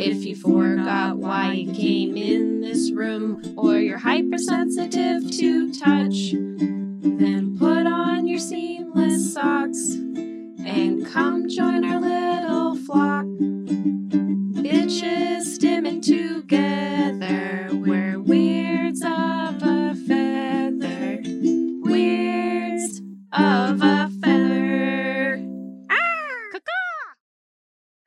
if you forgot why you came in this room, or you're hypersensitive to touch, then put on your seamless socks and come join our little flock. Bitches stimming together, we're weirds of a feather. Weirds of a feather. Ah!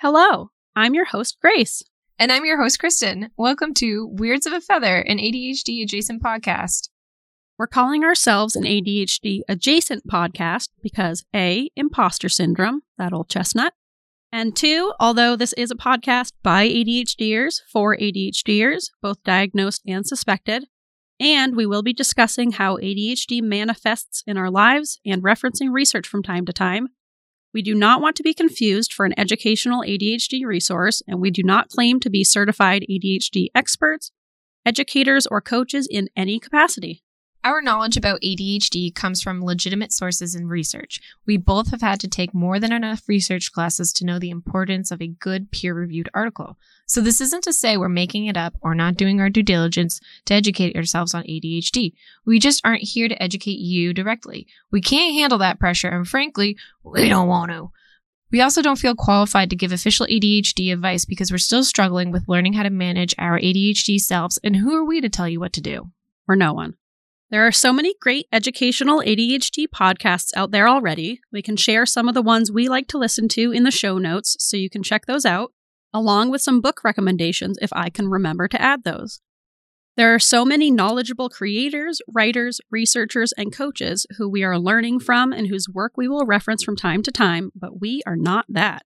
Hello, I'm your host, Grace. And I'm your host, Kristen. Welcome to Weirds of a Feather, an ADHD adjacent podcast. We're calling ourselves an ADHD adjacent podcast because A, imposter syndrome, that old chestnut. And two, although this is a podcast by ADHDers for ADHDers, both diagnosed and suspected, and we will be discussing how ADHD manifests in our lives and referencing research from time to time. We do not want to be confused for an educational ADHD resource, and we do not claim to be certified ADHD experts, educators, or coaches in any capacity. Our knowledge about ADHD comes from legitimate sources and research. We both have had to take more than enough research classes to know the importance of a good peer reviewed article. So, this isn't to say we're making it up or not doing our due diligence to educate ourselves on ADHD. We just aren't here to educate you directly. We can't handle that pressure, and frankly, we don't want to. We also don't feel qualified to give official ADHD advice because we're still struggling with learning how to manage our ADHD selves, and who are we to tell you what to do? Or no one. There are so many great educational ADHD podcasts out there already. We can share some of the ones we like to listen to in the show notes so you can check those out, along with some book recommendations if I can remember to add those. There are so many knowledgeable creators, writers, researchers, and coaches who we are learning from and whose work we will reference from time to time, but we are not that.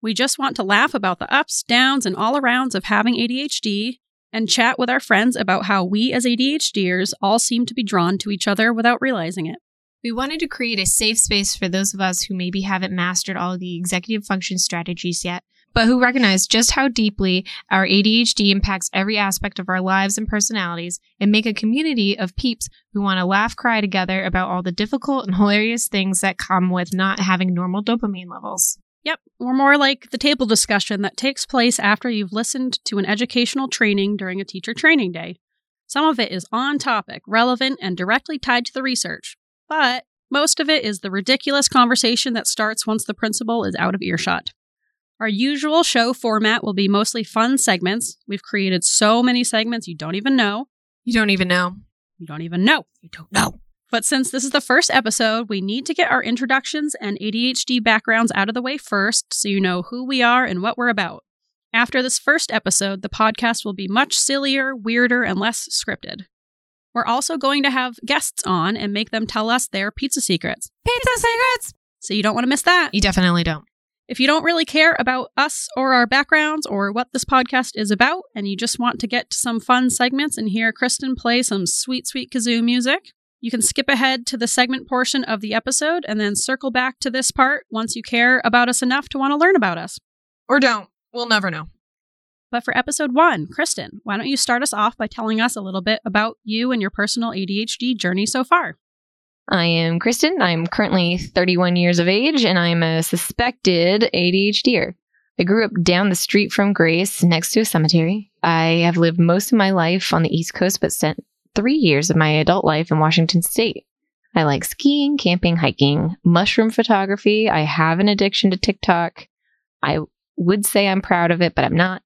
We just want to laugh about the ups, downs, and all arounds of having ADHD and chat with our friends about how we as ADHDers all seem to be drawn to each other without realizing it. We wanted to create a safe space for those of us who maybe haven't mastered all the executive function strategies yet, but who recognize just how deeply our ADHD impacts every aspect of our lives and personalities, and make a community of peeps who want to laugh, cry together about all the difficult and hilarious things that come with not having normal dopamine levels. Yep, we're more like the table discussion that takes place after you've listened to an educational training during a teacher training day. Some of it is on topic, relevant, and directly tied to the research, but most of it is the ridiculous conversation that starts once the principal is out of earshot. Our usual show format will be mostly fun segments. We've created so many segments you don't even know. You don't even know. You don't even know. You don't know. But since this is the first episode, we need to get our introductions and ADHD backgrounds out of the way first so you know who we are and what we're about. After this first episode, the podcast will be much sillier, weirder, and less scripted. We're also going to have guests on and make them tell us their pizza secrets. Pizza secrets! So you don't want to miss that. You definitely don't. If you don't really care about us or our backgrounds or what this podcast is about, and you just want to get to some fun segments and hear Kristen play some sweet, sweet kazoo music, you can skip ahead to the segment portion of the episode and then circle back to this part once you care about us enough to want to learn about us. Or don't. We'll never know. But for episode one, Kristen, why don't you start us off by telling us a little bit about you and your personal ADHD journey so far? I am Kristen. I'm currently 31 years of age and I'm a suspected ADHDer. I grew up down the street from Grace next to a cemetery. I have lived most of my life on the East Coast but spent three years of my adult life in Washington State. I like skiing, camping, hiking, mushroom photography. I have an addiction to TikTok. I would say I'm proud of it, but I'm not.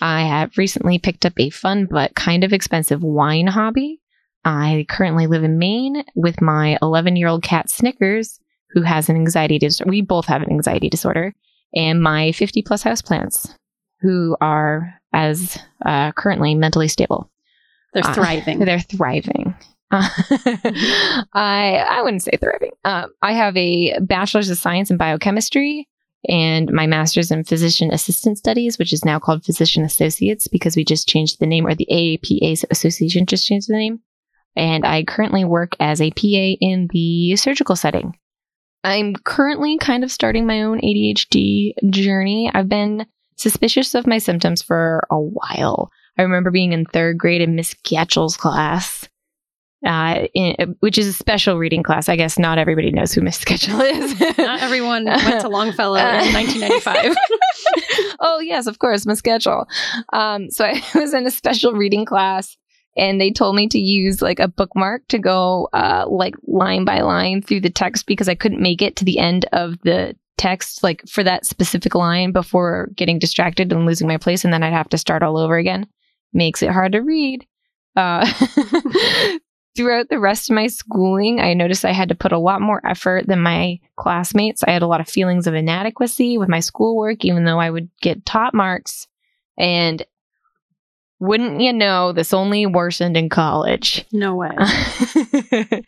I have recently picked up a fun but kind of expensive wine hobby. I currently live in Maine with my 11 year old cat Snickers, who has an anxiety disorder. We both have an anxiety disorder, and my 50 plus houseplants, who are as uh, currently mentally stable. They're Uh, thriving. they're thriving. Uh, I I wouldn't say thriving. Um, I have a bachelor's of science in biochemistry, and my master's in physician assistant studies, which is now called physician associates because we just changed the name, or the AAPA association just changed the name. And I currently work as a PA in the surgical setting. I'm currently kind of starting my own ADHD journey. I've been suspicious of my symptoms for a while. I remember being in third grade in Miss Gatchell's class, uh, in, which is a special reading class. I guess not everybody knows who Miss Gatchell is. Not everyone went to Longfellow in 1995. oh yes, of course, Miss Gatchell. Um, so I was in a special reading class, and they told me to use like a bookmark to go uh, like line by line through the text because I couldn't make it to the end of the text like for that specific line before getting distracted and losing my place, and then I'd have to start all over again. Makes it hard to read. Uh, throughout the rest of my schooling, I noticed I had to put a lot more effort than my classmates. I had a lot of feelings of inadequacy with my schoolwork, even though I would get top marks. And wouldn't you know, this only worsened in college. No way.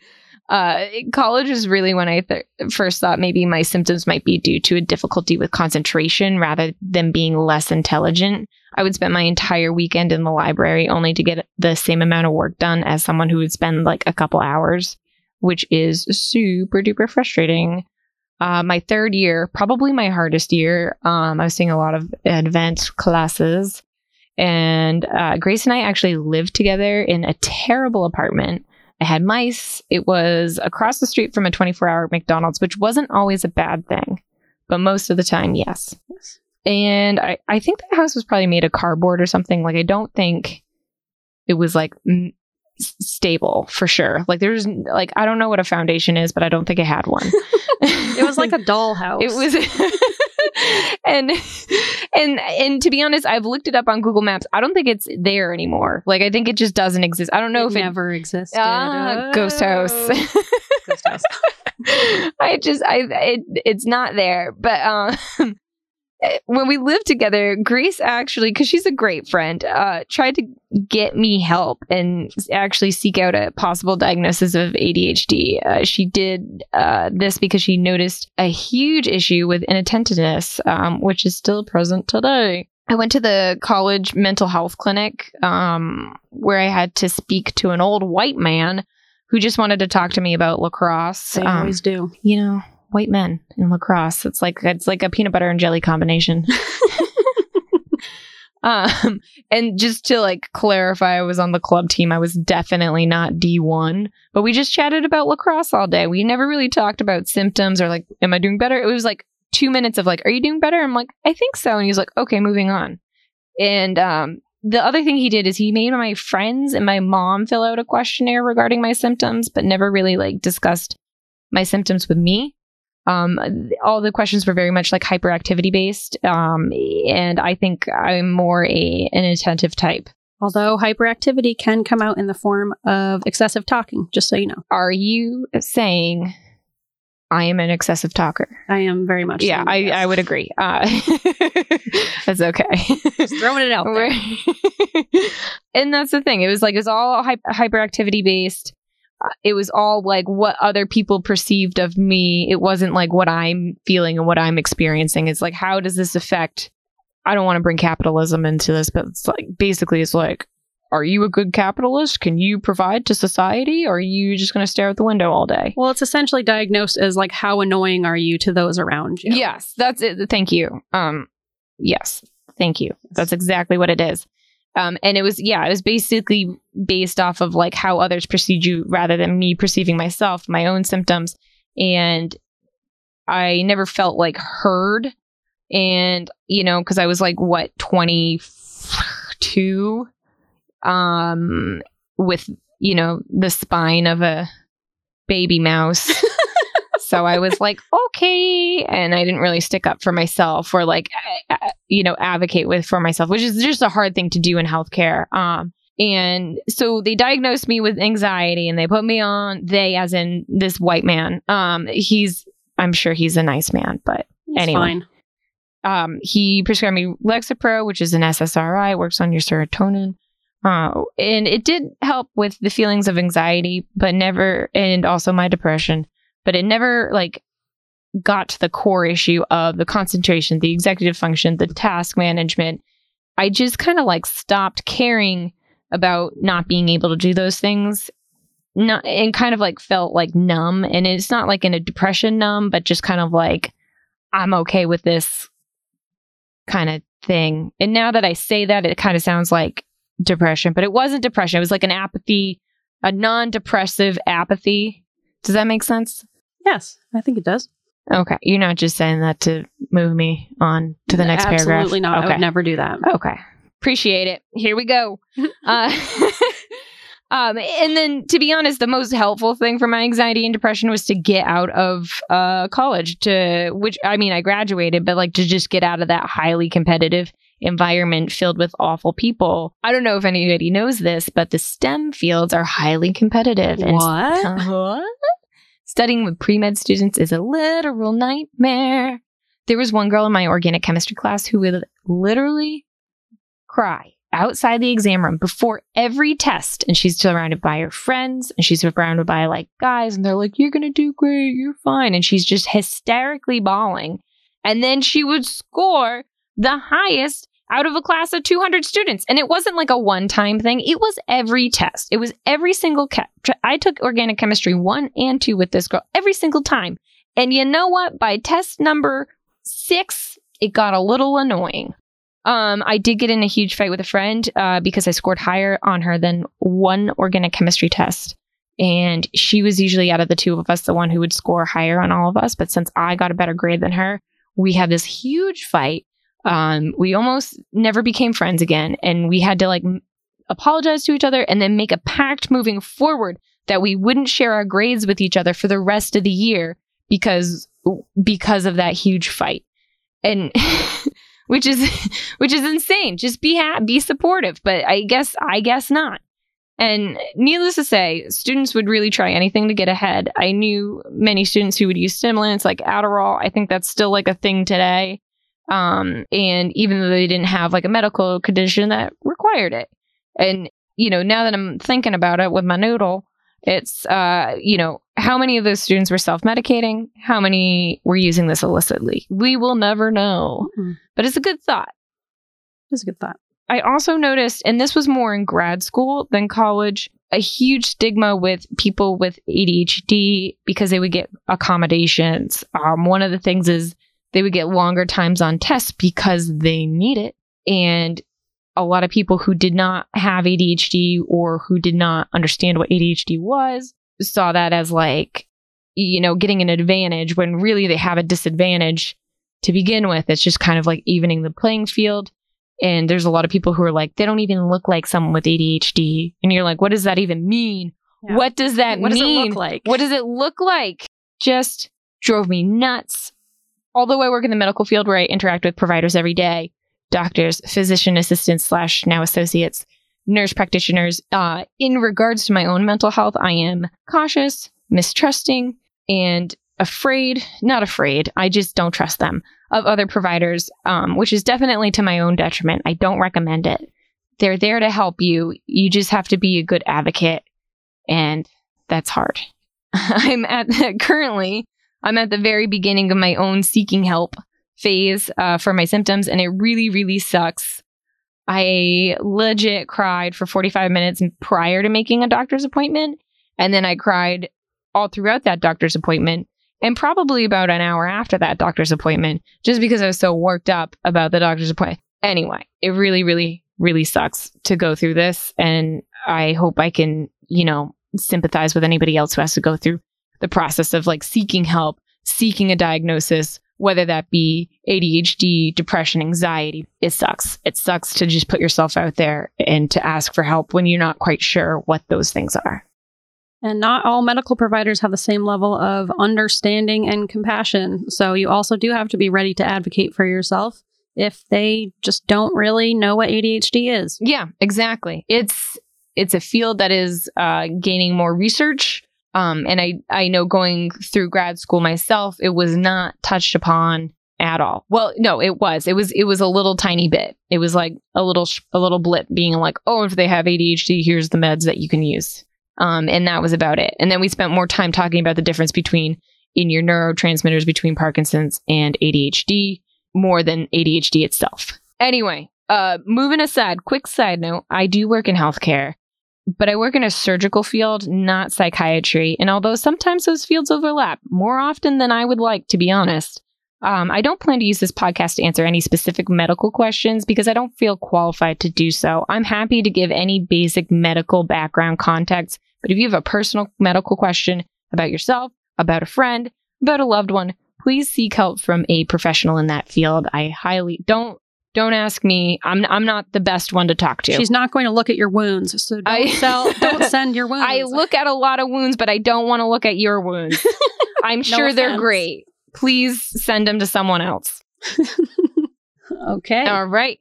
uh, college was really when I th- first thought maybe my symptoms might be due to a difficulty with concentration rather than being less intelligent. I would spend my entire weekend in the library only to get the same amount of work done as someone who would spend like a couple hours, which is super duper frustrating. Uh, my third year, probably my hardest year, um, I was seeing a lot of advanced classes. And uh, Grace and I actually lived together in a terrible apartment. I had mice. It was across the street from a 24 hour McDonald's, which wasn't always a bad thing, but most of the time, yes. Yes. And I, I think the house was probably made of cardboard or something. Like, I don't think it was like m- stable for sure. Like, there's like, I don't know what a foundation is, but I don't think it had one. It was like a dollhouse. it was and and and to be honest i've looked it up on google maps i don't think it's there anymore like i think it just doesn't exist i don't know it if it never existed. ah, ghost house Oh. Ghost house. i just i it, it's not there but um when we lived together grace actually because she's a great friend uh tried to get me help and actually seek out a possible diagnosis of adhd uh, she did uh, this because she noticed a huge issue with inattentiveness um, which is still present today I went to the college mental health clinic um, where I had to speak to an old white man who just wanted to talk to me about lacrosse. They Um, always do. you know, white men in lacrosse. It's like it's like a peanut butter and jelly combination. um, and just to like clarify, I was on the club team. I was definitely not D1, but we just chatted about lacrosse all day. We never really talked about symptoms or like, am I doing better? It was like two minutes of like, are you doing better? I'm like, I think so. And he's like, okay, moving on. And um, the other thing he did is he made my friends and my mom fill out a questionnaire regarding my symptoms, but never really like discussed my symptoms with me. Um, all the questions were very much like hyperactivity based. Um, and I think I'm more a an attentive type. Although hyperactivity can come out in the form of excessive talking, just so you know. Are you saying I am an excessive talker? I am very much. yeah, I, yes. I would agree. Uh, that's okay. Just throwing it out there. And that's the thing. It was like it was all hy- hyperactivity based. It was all like what other people perceived of me. It wasn't like what I'm feeling and what I'm experiencing. It's like how does this affect? I don't want to bring capitalism into this, but it's like basically it's like, are you a good capitalist? Can you provide to society, or are you just going to stare out the window all day? Well, it's essentially diagnosed as like how annoying are you to those around you? Yes, that's it. Thank you. Um, yes, thank you. That's exactly what it is. Um, and it was yeah, it was basically based off of like how others perceived you rather than me perceiving myself, my own symptoms, and I never felt like heard. And you know, because I was like what twenty two, um, with you know the spine of a baby mouse. so I was like, okay, and I didn't really stick up for myself or like, you know, advocate with for myself, which is just a hard thing to do in healthcare. Um, and so they diagnosed me with anxiety, and they put me on they, as in this white man. Um, he's, I'm sure he's a nice man, but It's Anyway. fine. um, he prescribed me Lexapro, which is an SSRI, works on your serotonin. Uh, and it did help with the feelings of anxiety, but never, and also my depression, but it never like got to the core issue of the concentration, the executive function, the task management, I just kind of like stopped caring about not being able to do those things. Not and kind of like felt like numb. And it's not like in a depression numb, but just kind of like I'm okay with this kind of thing. And now that I say that, it kind of sounds like depression, but it wasn't depression. It was like an apathy, a non depressive apathy. Does that make sense? Yes, I think it does. Okay. You're not just saying that to move me on to the next Absolutely paragraph. Absolutely not. I Okay. would never do that. Okay. Appreciate it. Here we go. uh, um, and then, to be honest, the most helpful thing for my anxiety and depression was to get out of uh, college, to which I mean, I graduated, but like to just get out of that highly competitive environment filled with awful people. I don't know if anybody knows this, but the STEM fields are highly competitive. and What? Studying with pre med students is a literal nightmare. There was one girl in my organic chemistry class who would literally cry outside the exam room before every test. And she's surrounded by her friends and she's surrounded by like guys, and they're like, You're going to do great. You're fine. And she's just hysterically bawling. And then she would score the highest out of a class of 200 students. And it wasn't like a one time thing, it was every test. It was every single. I took organic chemistry one and two with this girl every single time. And you know what? By test number six, it got a little annoying. Um, I did get in a huge fight with a friend uh, because I scored higher on her than one organic chemistry test. And she was usually out of the two of us the one who would score higher on all of us. But since I got a better grade than her, we had this huge fight. Um, we almost never became friends again. And we had to like apologize to each other and then make a pact moving forward that we wouldn't share our grades with each other for the rest of the year because because of that huge fight. And which is which is insane. Just be be supportive, but I guess I guess not. And needless to say, students would really try anything to get ahead. I knew many students who would use stimulants like Adderall. I think that's still like a thing today. Um, and even though they didn't have like a medical condition that required it. And, you know, now that I'm thinking about it with my noodle, it's, uh, you know, how many of those students were self medicating? How many were using this illicitly? We will never know, Mhm. but it's a good thought. It's a good thought. I also noticed, and this was more in grad school than college, a huge stigma with people with ADHD because they would get accommodations. Um, one of the things is they would get longer times on tests because they need it. And a lot of people who did not have ADHD or who did not understand what ADHD was saw that as like, you know, getting an advantage when really they have a disadvantage to begin with. It's just kind of like evening the playing field. And there's a lot of people who are like, they don't even look like someone with ADHD. And you're like, what does that even mean? Yeah. What does that What does it mean? look like? What does it look like? Just drove me nuts. Although I work in the medical field where I interact with providers every day, doctors, physician assistants slash now associates, nurse practitioners, uh, in regards to my own mental health, I am cautious, mistrusting, and afraid, not afraid, I just don't trust them, of other providers, um, which is definitely to my own detriment. I don't recommend it. They're there to help you. You just have to be a good advocate, and that's hard. I'm at currently I'm at the very beginning of my own seeking help phase uh, for my symptoms, and it really, really sucks. I legit cried for 45 minutes prior to making a doctor's appointment, and then I cried all throughout that doctor's appointment, and probably about an hour after that doctor's appointment, just because I was so worked up about the doctor's appointment. Anyway, it really, really, really sucks to go through this, and I hope I can, you know, sympathize with anybody else who has to go through the process of like seeking help, seeking a diagnosis, whether that be ADHD, depression, anxiety. It sucks. It sucks to just put yourself out there and to ask for help when you're not quite sure what those things are. And not all medical providers have the same level of understanding and compassion. So you also do have to be ready to advocate for yourself if they just don't really know what ADHD is. Yeah, exactly. It's it's a field that is uh, gaining more research. Um, and I, I know going through grad school myself, it was not touched upon at all. Well, no, it was. It was. It was a little tiny bit. It was like a little sh- a little blip, being like, oh, if they have ADHD, here's the meds that you can use. Um, and that was about it. And then we spent more time talking about the difference between in your neurotransmitters between Parkinson's and ADHD more than ADHD itself. Anyway, uh, moving aside, quick side note I do work in healthcare, but I work in a surgical field, not psychiatry. And although sometimes those fields overlap, more often than I would like, to be honest, um, I don't plan to use this podcast to answer any specific medical questions because I don't feel qualified to do so. I'm happy to give any basic medical background context, but if you have a personal medical question about yourself, about a friend, about a loved one, please seek help from a professional in that field. I highly don't don't ask me. I'm I'm not the best one to talk to. She's not going to look at your wounds, so don't I- sell, don't send your wounds. I look at a lot of wounds, but I don't want to look at your wounds. I'm sure they're great. Please send them to someone else. okay. All right.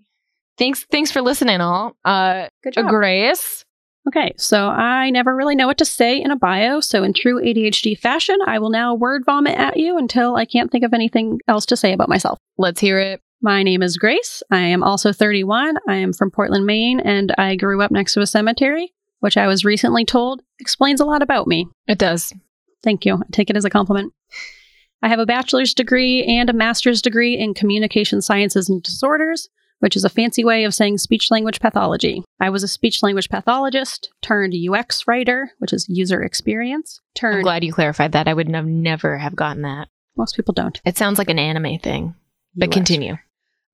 Thanks thanks for listening all. Uh Good job. Grace. Okay, so I never really know what to say in a bio, so in true ADHD fashion, I will now word vomit at you until I can't think of anything else to say about myself. Let's hear it. My name is Grace. I am also 31. I am from Portland, Maine, and I grew up next to a cemetery, which I was recently told explains a lot about me. It does. Thank you. I take it as a compliment. I have a bachelor's degree and a master's degree in communication sciences and disorders, which is a fancy way of saying speech language pathology. I was a speech language pathologist turned UX writer, which is user experience. I'm Turned glad you clarified that. I would have never have gotten that. most people don't. It sounds like an anime thing. But UX. continue.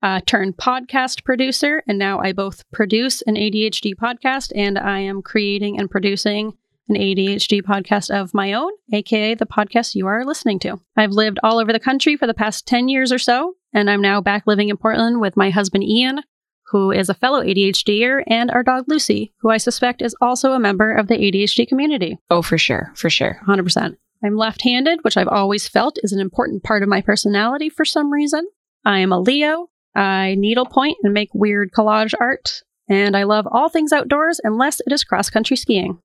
Uh, turned podcast producer, and now I both produce an ADHD podcast and I am creating and producing an ADHD podcast of my own, aka the podcast you are listening to. I've lived all over the country for the past 10 years or so, and I'm now back living in Portland with my husband Ian, who is a fellow ADHDer, and our dog Lucy, who I suspect is also a member of the ADHD community. Oh, for sure. For sure. 100%. I'm left handed, which I've always felt is an important part of my personality for some reason. I am a Leo. I needlepoint and make weird collage art. And I love all things outdoors unless it is cross country skiing.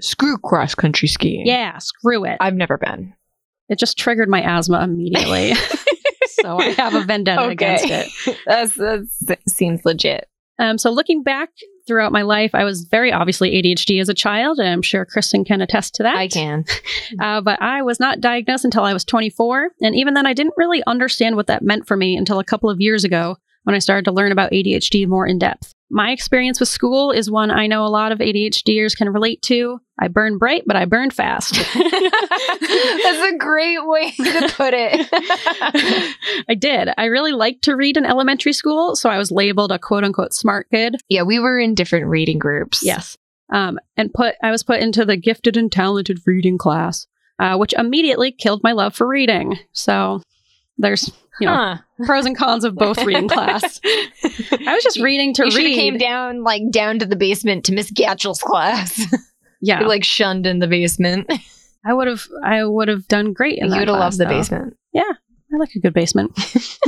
Screw cross country skiing. Yeah, screw it. I've never been. It just triggered my asthma immediately. so I have a vendetta against it. That's, that's, that seems legit. Um, so looking back throughout my life, I was very obviously ADHD as a child, and I'm sure Kristen can attest to that. I can. Uh, but I was not diagnosed until I was 24. And even then, I didn't really understand what that meant for me until a couple of years ago when I started to learn about ADHD more in depth. My experience with school is one I know a lot of ADHDers can relate to. I burn bright, but I burn fast. That's a great way to put it. I did. I really liked to read in elementary school, so I was labeled a quote unquote smart kid. yeah, we were in different reading groups. Yes. Um, and put I was put into the gifted and talented reading class, uh, which immediately killed my love for reading. So there's you know Huh. pros and cons of both reading class. I was just reading to you read. came down like down to the basement to Miss Gatchell's class. yeah, You're like shunned in the basement. I would have I would have done great in you that would have loved the though. basement. Yeah, I like a good basement.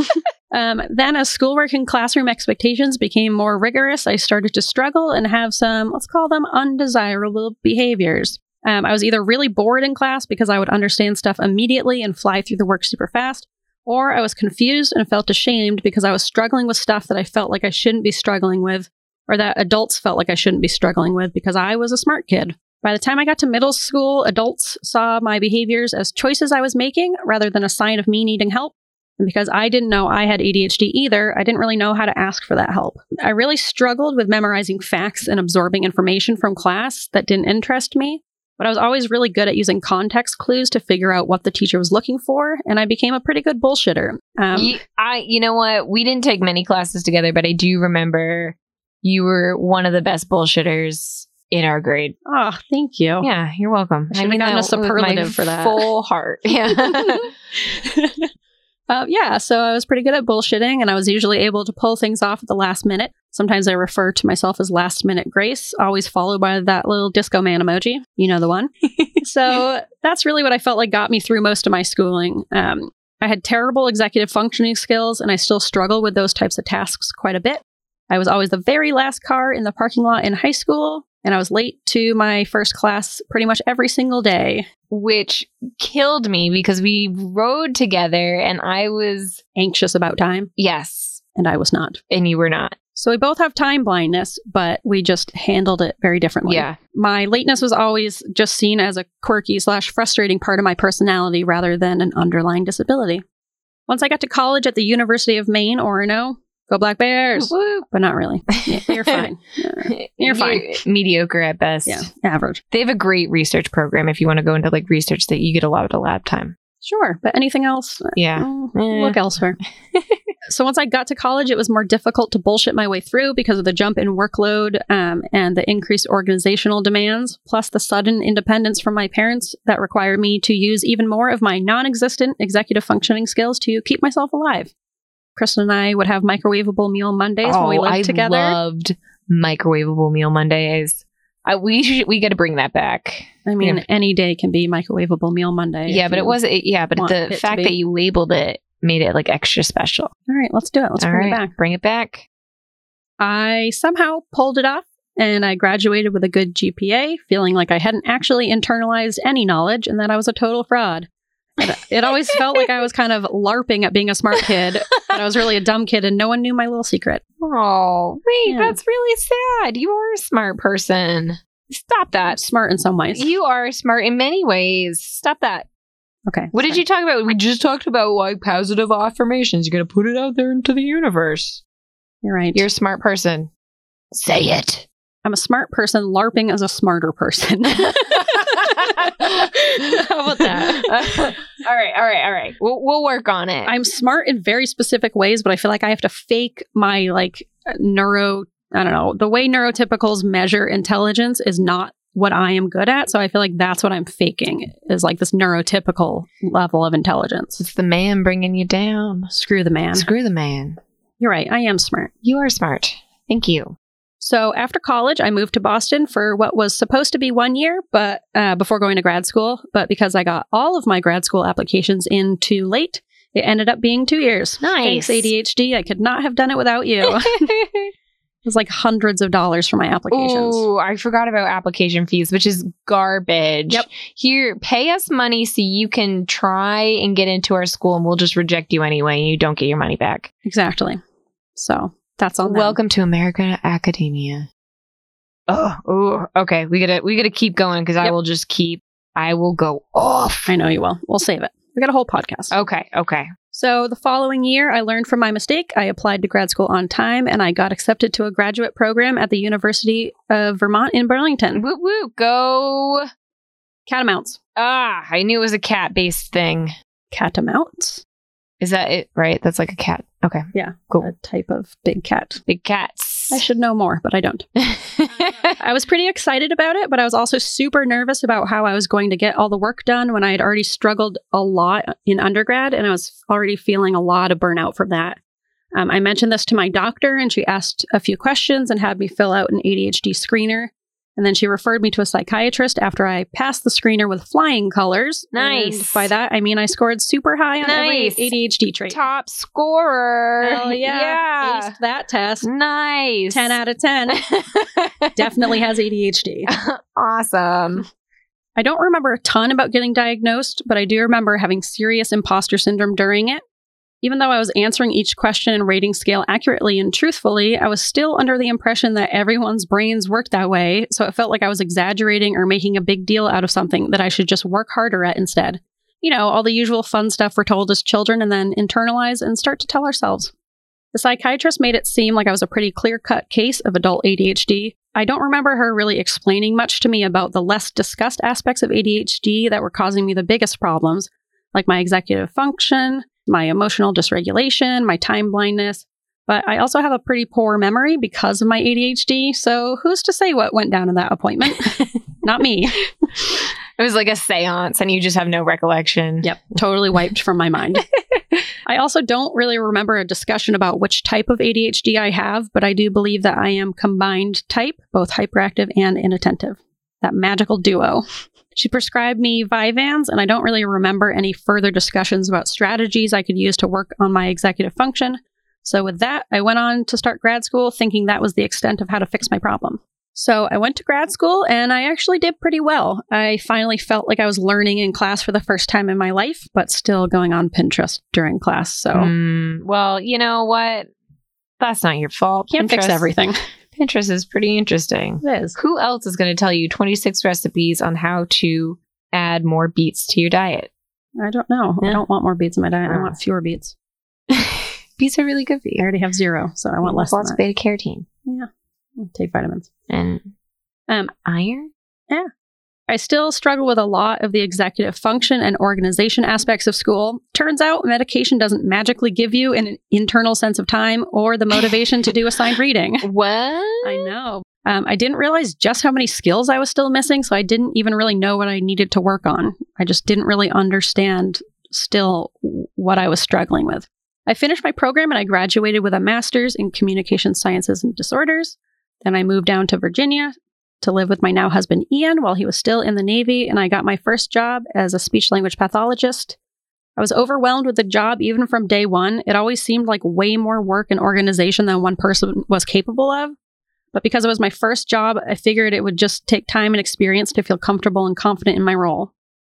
um, then, as schoolwork and classroom expectations became more rigorous, I started to struggle and have some, let's call them undesirable behaviors. Um, I was either really bored in class because I would understand stuff immediately and fly through the work super fast, or I was confused and felt ashamed because I was struggling with stuff that I felt like I shouldn't be struggling with, or that adults felt like I shouldn't be struggling with because I was a smart kid. By the time I got to middle school, adults saw my behaviors as choices I was making rather than a sign of me needing help. And because I didn't know I had ADHD either, I didn't really know how to ask for that help. I really struggled with memorizing facts and absorbing information from class that didn't interest me. But I was always really good at using context clues to figure out what the teacher was looking for, and I became a pretty good bullshitter. Um, you, I, you know what? We didn't take many classes together, but I do remember you were one of the best bullshitters in our grade. oh, thank you. Yeah, you're welcome. I should've gotten a that with my superlative for that. Full heart. Yeah. uh, yeah, so I was pretty good at bullshitting, and I was usually able to pull things off at the last minute. Sometimes I refer to myself as last minute grace, always followed by that little disco man emoji. You know the one. so that's really what I felt like got me through most of my schooling. Um, I had terrible executive functioning skills, and I still struggle with those types of tasks quite a bit. I was always the very last car in the parking lot in high school, and I was late to my first class pretty much every single day. Which killed me because we rode together and I was, Anxious about time, yes, and I was not. and you were not. So we both have time blindness, but we just handled it very differently. Yeah. My lateness was always just seen as a quirky slash frustrating part of my personality rather than an underlying disability. Once I got to college at the University of Maine, Orono, go Black Bears, Woo. but not really. Yeah, You're fine. Yeah, You're fine. mediocre at best. Yeah, average. They have a great research program if you want to go into like research that you get a lot of lab time. Sure, but anything else? Yeah. Oh, Eh. look elsewhere. so once I got to college, it was more difficult to bullshit my way through because of the jump in workload um, and the increased organizational demands, plus the sudden independence from my parents that required me to use even more of my non-existent executive functioning skills to keep myself alive. Kristen and I would have microwavable meal Mondays when we oh, lived Oh, I together. loved microwavable meal Mondays. I, we should, we got to bring that back. I mean, any day can be microwavable meal Monday. yeah, but it was it, yeah, but the fact that you labeled it made it like extra special. All right, let's do it. Let's All bring right, it back. Bring it back. I somehow pulled it off and I graduated with a good GPA, feeling like I hadn't actually internalized any knowledge and that I was a total fraud. It, always felt like I was kind of LARPing at being a smart kid, but I was really a dumb kid and no one knew my little secret. Oh, wait, Yeah. that's really sad. You are a smart person. Stop that. Smart in some ways. You are smart in many ways. Stop that. okay. What did you talk about? We just talked about like positive affirmations. You're going to put it out there into the universe. You're right. You're a smart person. Say it. I'm a smart person LARPing as a smarter person. How about that? all right, all right, all right. We'll, we'll work on it. I'm smart in very specific ways, but I feel like I have to fake my like neuro. I don't know. The way neurotypicals measure intelligence is not what I am good at. So I feel like that's what I'm faking is like this neurotypical level of intelligence. it's the man bringing you down. Screw the man. Screw the man. You're right. I am smart. You are smart. Thank you. So after college, I moved to Boston for what was supposed to be one year, but uh, before going to grad school. But because I got all of my grad school applications in too late, it ended up being two years. Nice. Thanks, ADHD. I could not have done it without you. it was like hundreds of dollars for my applications. Ooh, I forgot about application fees, which is garbage. Yep. Here, pay us money so you can try and get into our school, and we'll just reject you anyway, and you don't get your money back. Exactly. So that's on them. Welcome to American Academia. Oh, ooh, okay. We gotta we gotta keep going because I will just keep. I will go off. I know you will. We'll save it. We got a whole podcast. Okay, okay. So the following year, I learned from my mistake. I applied to grad school on time and I got accepted to a graduate program at the University of Vermont in Burlington. Woo woo. Go. Catamounts. Ah, I knew it was a cat based thing. Catamounts? Is that it? Right? That's like a cat. Okay. Yeah. Cool. A type of big cat. Big cats. I should know more, but I don't. I was pretty excited about it, but I was also super nervous about how I was going to get all the work done when I had already struggled a lot in undergrad and I was already feeling a lot of burnout from that. Um, I mentioned this to my doctor and she asked a few questions and had me fill out an ADHD screener. And then she referred me to a psychiatrist after I passed the screener with flying colors. Nice. And by that, I mean I scored super high on Nice. every ADHD trait. Top scorer. Hell yeah. Yeah. Aced that test. Nice. 10 out of 10. Definitely has ADHD. awesome. I don't remember a ton about getting diagnosed, but I do remember having serious imposter syndrome during it. Even though I was answering each question and rating scale accurately and truthfully, I was still under the impression that everyone's brains worked that way, so it felt like I was exaggerating or making a big deal out of something that I should just work harder at instead. You know, all the usual fun stuff we're told as children and then internalize and start to tell ourselves. The psychiatrist made it seem like I was a pretty clear cut case of adult ADHD. I don't remember her really explaining much to me about the less discussed aspects of ADHD that were causing me the biggest problems, like my executive function, my emotional dysregulation, my time blindness. But I also have a pretty poor memory because of my ADHD, so who's to say what went down in that appointment? Not me. It was like a seance and you just have no recollection. Yep, totally wiped from my mind. I also don't really remember a discussion about which type of ADHD I have, but I do believe that I am combined type, both hyperactive and inattentive. That magical duo. She prescribed me Vyvanse, and I don't really remember any further discussions about strategies I could use to work on my executive function. So, with that, I went on to start grad school thinking that was the extent of how to fix my problem. So, I went to grad school and I actually did pretty well. I finally felt like I was learning in class for the first time in my life, but still going on Pinterest during class. So, Mm, well, you know what? That's not your fault. Can't fix everything. Pinterest is pretty interesting. It is. Who else is going to tell you 26 recipes on how to add more beets to your diet? I don't know. I don't want more beets in my diet. I Oh. want fewer beets. beets are really good for I already have zero, so I want less Lots of beta carotene Yeah. I'll take vitamins. and Um, iron. I still struggle with a lot of the executive function and organization aspects of school. Turns out medication doesn't magically give you an internal sense of time or the motivation to do assigned reading. What? I know. Um, I didn't realize just how many skills I was still missing, so I didn't even really know what I needed to work on. I just didn't really understand still what I was struggling with. I finished my program and I graduated with a master's in communication sciences and disorders. Then I moved down to Virginia to live with my now husband Ian while he was still in the Navy, and I got my first job as a speech language pathologist. I was overwhelmed with the job even from day one. It always seemed like way more work and organization than one person was capable of. But because it was my first job, I figured it would just take time and experience to feel comfortable and confident in my role.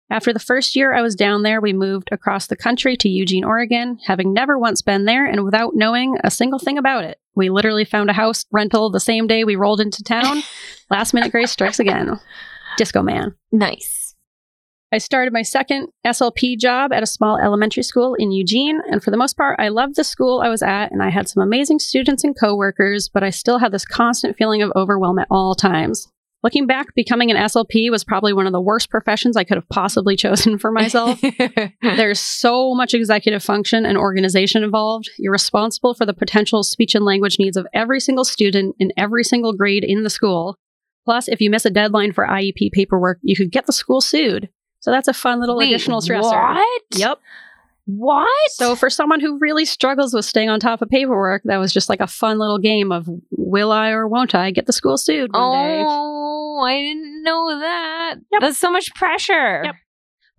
After the first year I was down there, we moved across the country to Eugene, Oregon, having never once been there and without knowing a single thing about it. We literally found a house rental the same day we rolled into town. Last minute grace strikes again. Disco man. Nice. I started my second SLP job at a small elementary school in Eugene, and for the most part, I loved the school I was at, and I had some amazing students and coworkers, but I still had this constant feeling of overwhelm at all times. Looking back, becoming an SLP was probably one of the worst professions I could have possibly chosen for myself. There's so much executive function and organization involved. You're responsible for the potential speech and language needs of every single student in every single grade in the school. Plus, if you miss a deadline for IEP paperwork, you could get the school sued. So that's a fun little Wait, additional stressor. What? Yep. What? So for someone who really struggles with staying on top of paperwork, that was just like a fun little game of will I or won't I get the school sued one day? Oh, I didn't know that. Yep. That's so much pressure. Yep.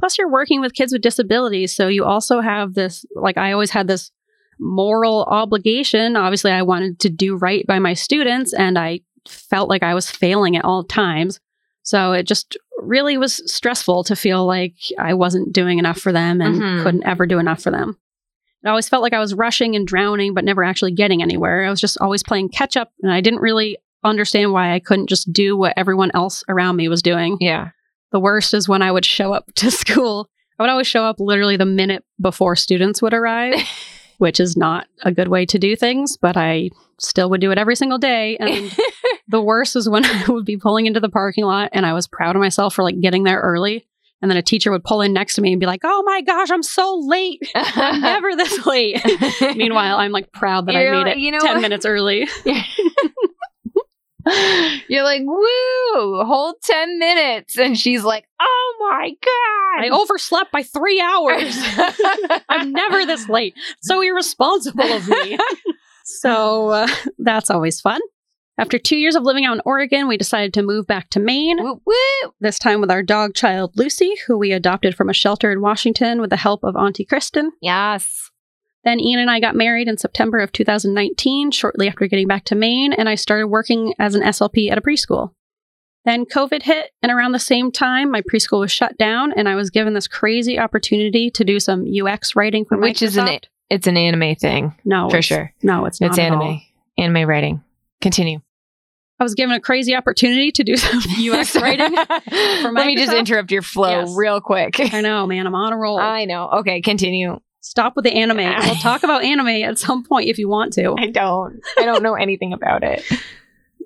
Plus, you're working with kids with disabilities, so you also have this. Like I always had this moral obligation. Obviously, I wanted to do right by my students, and I felt like I was failing at all times. So it just really was stressful to feel like I wasn't doing enough for them and Mhm. couldn't ever do enough for them. It always felt like I was rushing and drowning, but never actually getting anywhere. I was just always playing catch up, and I didn't really understand why I couldn't just do what everyone else around me was doing. Yeah. The worst is when I would show up to school. I would always show up literally the minute before students would arrive, which is not a good way to do things, but I still would do it every single day. And the worst was when I would be pulling into the parking lot and I was proud of myself for like getting there early. And then a teacher would pull in next to me and be like, oh my gosh, I'm so late. I'm never this late. Meanwhile, I'm like proud that I You're made like, it you know 10 what? minutes early. You're like, woo, hold 10 minutes. And she's like, oh my God. I overslept by three hours. I'm never this late. So irresponsible of me. so uh, that's always fun. After two years of living out in Oregon, we decided to move back to Maine, Woo, woo. this time with our dog child Lucy, who we adopted from a shelter in Washington with the help of Auntie Kristen. Yes. Then Ian and I got married in September of 2019, shortly after getting back to Maine, and I started working as an SLP at a preschool. Then COVID hit, and around the same time, my preschool was shut down, and I was given this crazy opportunity to do some UX writing for Which is an- It's an anime thing, no, for sure. No, it's not. It's anime. all. Anime writing. Continue. I was given a crazy opportunity to do some UX writing. Let me just interrupt your flow Yes. real quick. I know, man. I'm on a roll. I know. Okay, continue. Stop with the anime. We'll talk about anime at some point if you want to. I don't. I don't know anything about it.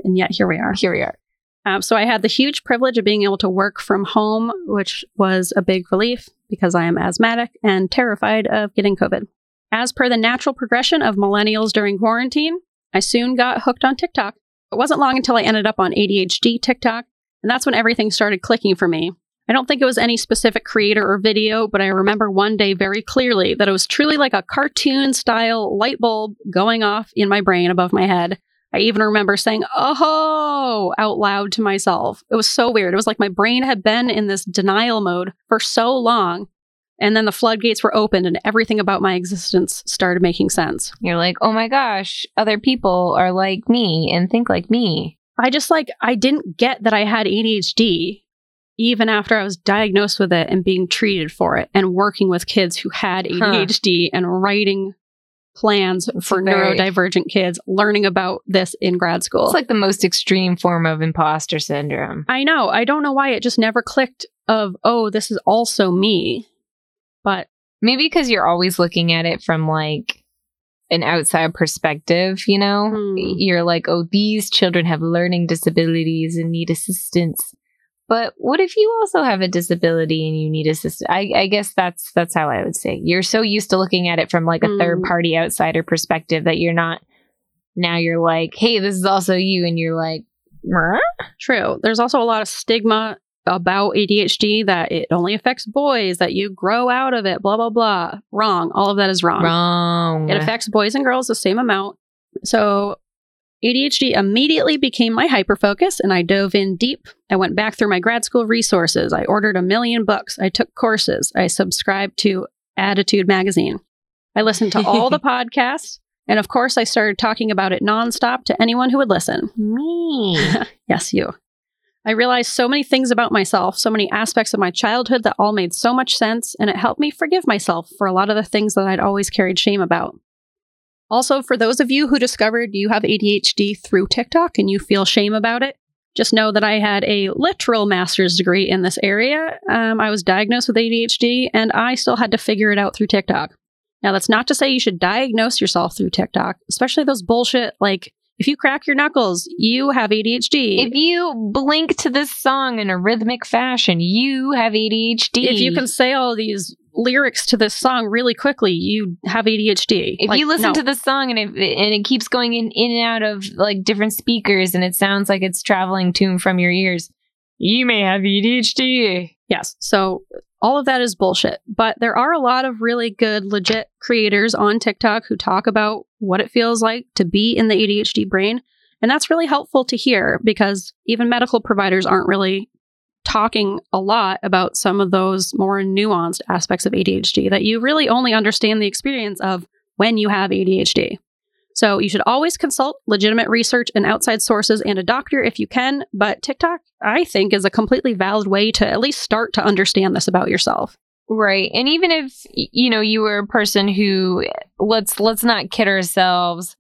And yet, here we are. Here we are. Um, so I had the huge privilege of being able to work from home, which was a big relief because I am asthmatic and terrified of getting COVID. As per the natural progression of millennials during quarantine, I soon got hooked on TikTok. It wasn't long until I ended up on ADHD TikTok, and that's when everything started clicking for me. I don't think it was any specific creator or video, but I remember one day very clearly that it was truly like a cartoon style light bulb going off in my brain above my head. I even remember saying, oh, out loud to myself. It was so weird. It was like my brain had been in this denial mode for so long. And then the floodgates were opened and everything about my existence started making sense. You're like, oh my gosh, other people are like me and think like me. I just like, I didn't get that I had ADHD even after I was diagnosed with it and being treated for it and working with kids who had Huh. ADHD and writing plans for very- neurodivergent kids learning about this in grad school. It's like the most extreme form of imposter syndrome. I know. I don't know why it just never clicked of, oh, this is also me. But Maybe because you're always looking at it from like an outside perspective, you know? Hmm. You're like, oh, these children have learning disabilities and need assistance. But what if you also have a disability and you need assistance? I, I guess that's that's how I would say. You're so used to looking at it from like a Hmm. third party outsider perspective that you're not now you're like, hey, this is also you, and you're like, "Meh?" true. There's also a lot of stigma about ADHD that it only affects boys, that you grow out of it, blah, blah, blah. Wrong. All of that is wrong. wrong. It affects boys and girls the same amount. So ADHD immediately became my hyperfocus and I dove in deep. I went back through my grad school resources. I ordered a million books. I took courses. I subscribed to ADDitude magazine. I listened to all the podcasts. And of course, I started talking about it nonstop to anyone who would listen. me. Yes, you. I realized so many things about myself, so many aspects of my childhood that all made so much sense, and it helped me forgive myself for a lot of the things that I'd always carried shame about. Also, for those of you who discovered you have ADHD through TikTok and you feel shame about it, just know that I had a literal master's degree in this area. Um, I was diagnosed with ADHD, and I still had to figure it out through TikTok. Now, that's not to say you should diagnose yourself through TikTok, especially those bullshit like if you crack your knuckles, you have ADHD. If you blink to this song in a rhythmic fashion, you have ADHD. if you can say all these lyrics to this song really quickly, you have ADHD. if Like, you listen no. to the song and it and it keeps going in, in and out of like different speakers and it sounds like it's traveling to and from your ears, you may have ADHD. Yes. So all of that is bullshit. But there are a lot of really good, legit creators on TikTok who talk about what it feels like to be in the ADHD brain. And that's really helpful to hear because even medical providers aren't really talking a lot about some of those more nuanced aspects of ADHD that you really only understand the experience of when you have ADHD. So you should always consult legitimate research and outside sources and a doctor if you can, but TikTok I think is a completely valid way to at least start to understand this about yourself. Right. And even if you know you were a person who let's let's not kid ourselves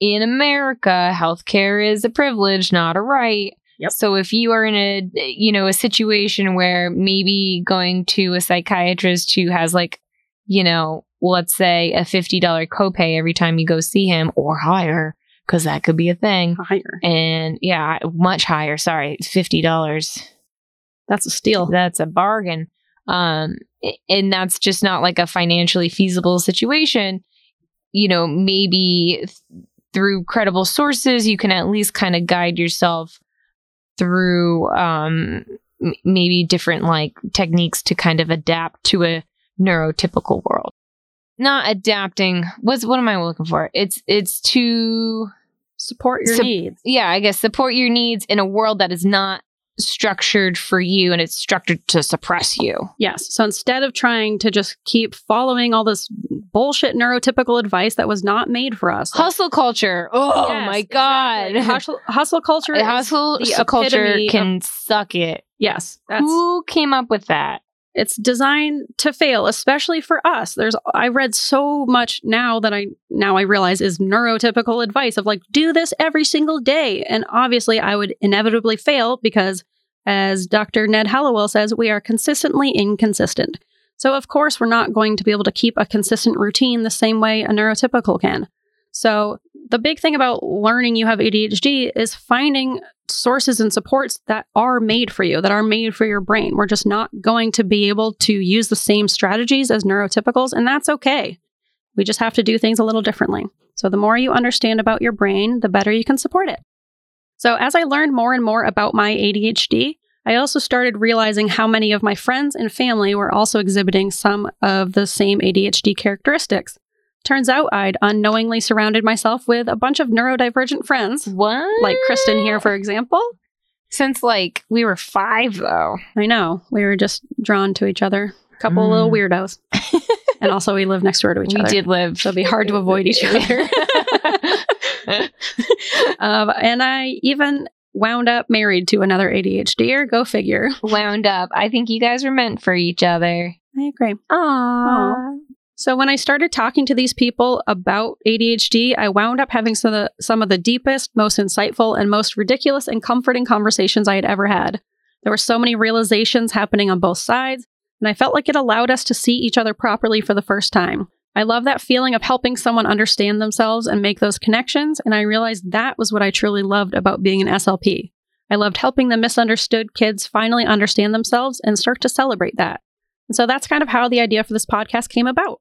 in America, healthcare is a privilege, not a right. Yep. So if you are in a you know a situation where maybe going to a psychiatrist who has like you know let's say a $50 copay every time you go see him or higher cuz that could be a thing. Higher. And yeah, much higher, sorry, $50 That's a steal. that's a bargain um and that's just not like a financially feasible situation you know maybe th- through credible sources you can at least kind of guide yourself through um m- maybe different like techniques to kind of adapt to a neurotypical world not adapting what's what am i looking for it's it's to Support your Sup- needs. yeah, I guess support your needs in a world that is not structured for you and it's structured to suppress you. Yes. So instead of trying to just keep following all this bullshit neurotypical advice that was not made for us. like- Hustle culture. Oh Yes, my exactly. god. Hustle, hustle culture. Hustle the culture can suck it. yes. That's Who came up with that? It's designed to fail especially for us. There's i read so much now that i now i realize is neurotypical advice of like do this every single day. And obviously i would inevitably fail because as dr ned hallowell says we are consistently inconsistent. So of course we're not going to be able to keep a consistent routine the same way a neurotypical can. So the big thing about learning you have adhd is finding sources and supports that are made for you, that are made for your brain. We're just not going to be able to use the same strategies as neurotypicals, and that's okay. We just have to do things a little differently. So, the more you understand about your brain, the better you can support it. So, as I learned more and more about my ADHD, I also started realizing how many of my friends and family were also exhibiting some of the same ADHD characteristics. Turns out I'd unknowingly surrounded myself with a bunch of neurodivergent friends, What? like Kristen here, for example. Since like we were five though. I know. We were just drawn to each other. A couple Mm. little weirdos. and also, we live next door to each we other. We did live. So it'd be hard to avoid each other. um, and I even wound up married to another ADHDer. Go figure. Wound up. I think you guys were meant for each other. I agree. Aww. So when I started talking to these people about ADHD, I wound up having some of the, some of the deepest, most insightful, and most ridiculous and comforting conversations I had ever had. There were so many realizations happening on both sides, and I felt like it allowed us to see each other properly for the first time. I love that feeling of helping someone understand themselves and make those connections, and I realized that was what I truly loved about being an SLP. I loved helping the misunderstood kids finally understand themselves and start to celebrate that. And so that's kind of how the idea for this podcast came about.